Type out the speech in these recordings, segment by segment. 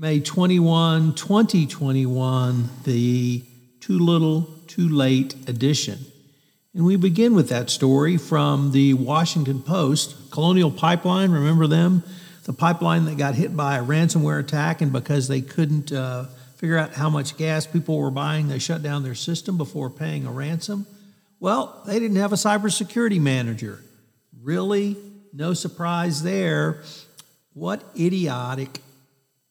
May 21, 2021, the Too Little, Too Late edition. And we begin with that story from the Washington Post. Colonial Pipeline, remember them? The pipeline that got hit by a ransomware attack, and because they couldn't uh, figure out how much gas people were buying, they shut down their system before paying a ransom. Well, they didn't have a cybersecurity manager. Really? No surprise there. What idiotic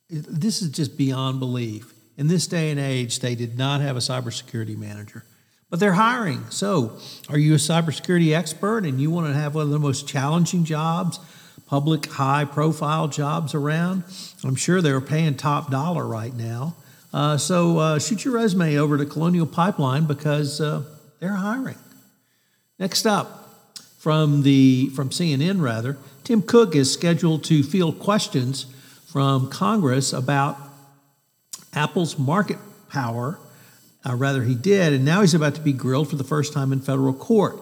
this is just beyond belief. In this day and age, they did not have a cybersecurity manager, but they're hiring. So, are you a cybersecurity expert and you want to have one of the most challenging jobs, public high profile jobs around? I'm sure they're paying top dollar right now. Uh, so, uh, shoot your resume over to Colonial Pipeline because uh, they're hiring. Next up, from the from CNN rather, Tim Cook is scheduled to field questions from Congress about Apple's market power. Uh, rather, he did, and now he's about to be grilled for the first time in federal court.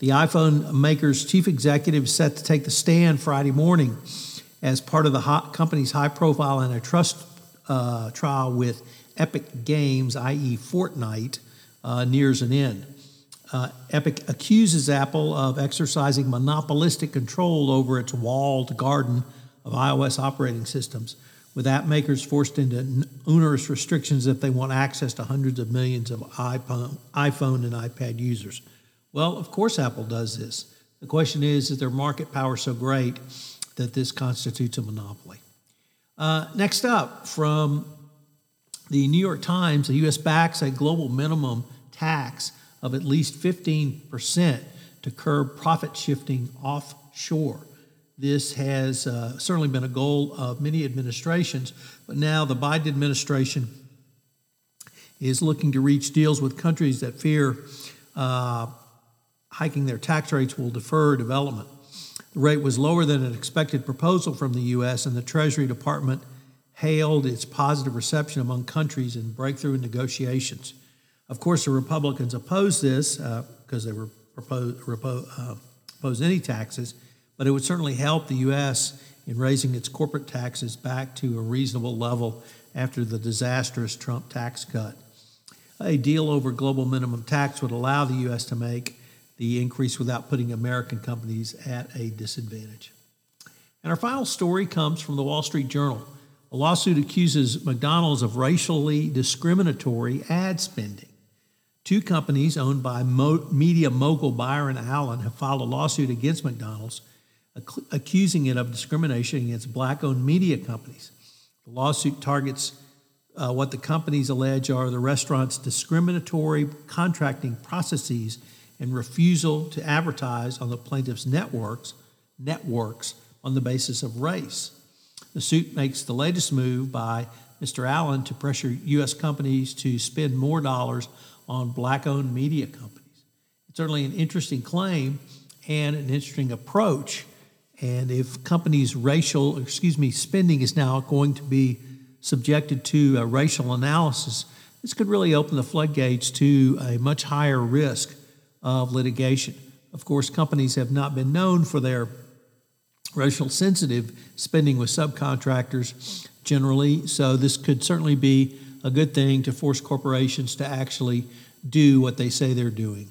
The iPhone maker's chief executive is set to take the stand Friday morning as part of the company's high profile antitrust uh, trial with Epic Games, i.e., Fortnite, uh, nears an end. Uh, Epic accuses Apple of exercising monopolistic control over its walled garden of iOS operating systems, with app makers forced into onerous restrictions if they want access to hundreds of millions of iPhone, and iPad users. Well, of course, Apple does this. The question is, is their market power so great that this constitutes a monopoly? Uh, next up, from the New York Times, the U.S. backs a global minimum tax of at least 15% to curb profit shifting offshore. This has uh, certainly been a goal of many administrations, but now the Biden administration is looking to reach deals with countries that fear uh, hiking their tax rates will defer development. The rate was lower than an expected proposal from the U.S., and the Treasury Department hailed its positive reception among countries in breakthrough negotiations. Of course, the Republicans opposed this because uh, they were proposed, uh, any taxes but it would certainly help the U.S. in raising its corporate taxes back to a reasonable level after the disastrous Trump tax cut. A deal over global minimum tax would allow the U.S. to make the increase without putting American companies at a disadvantage. And our final story comes from the Wall Street Journal. A lawsuit accuses McDonald's of racially discriminatory ad spending. Two companies owned by media mogul Byron Allen have filed a lawsuit against McDonald's accusing it of discrimination against black owned media companies. The lawsuit targets uh, what the companies allege are the restaurant's discriminatory contracting processes and refusal to advertise on the plaintiff's networks networks on the basis of race. The suit makes the latest move by Mr. Allen to pressure U.S. companies to spend more dollars on black owned media companies. It's certainly an interesting claim and an interesting approach and if companies' racial, excuse me, spending is now going to be subjected to a racial analysis, this could really open the floodgates to a much higher risk of litigation. Of course, companies have not been known for their racial sensitive spending with subcontractors generally, so this could certainly be a good thing to force corporations to actually do what they say they're doing.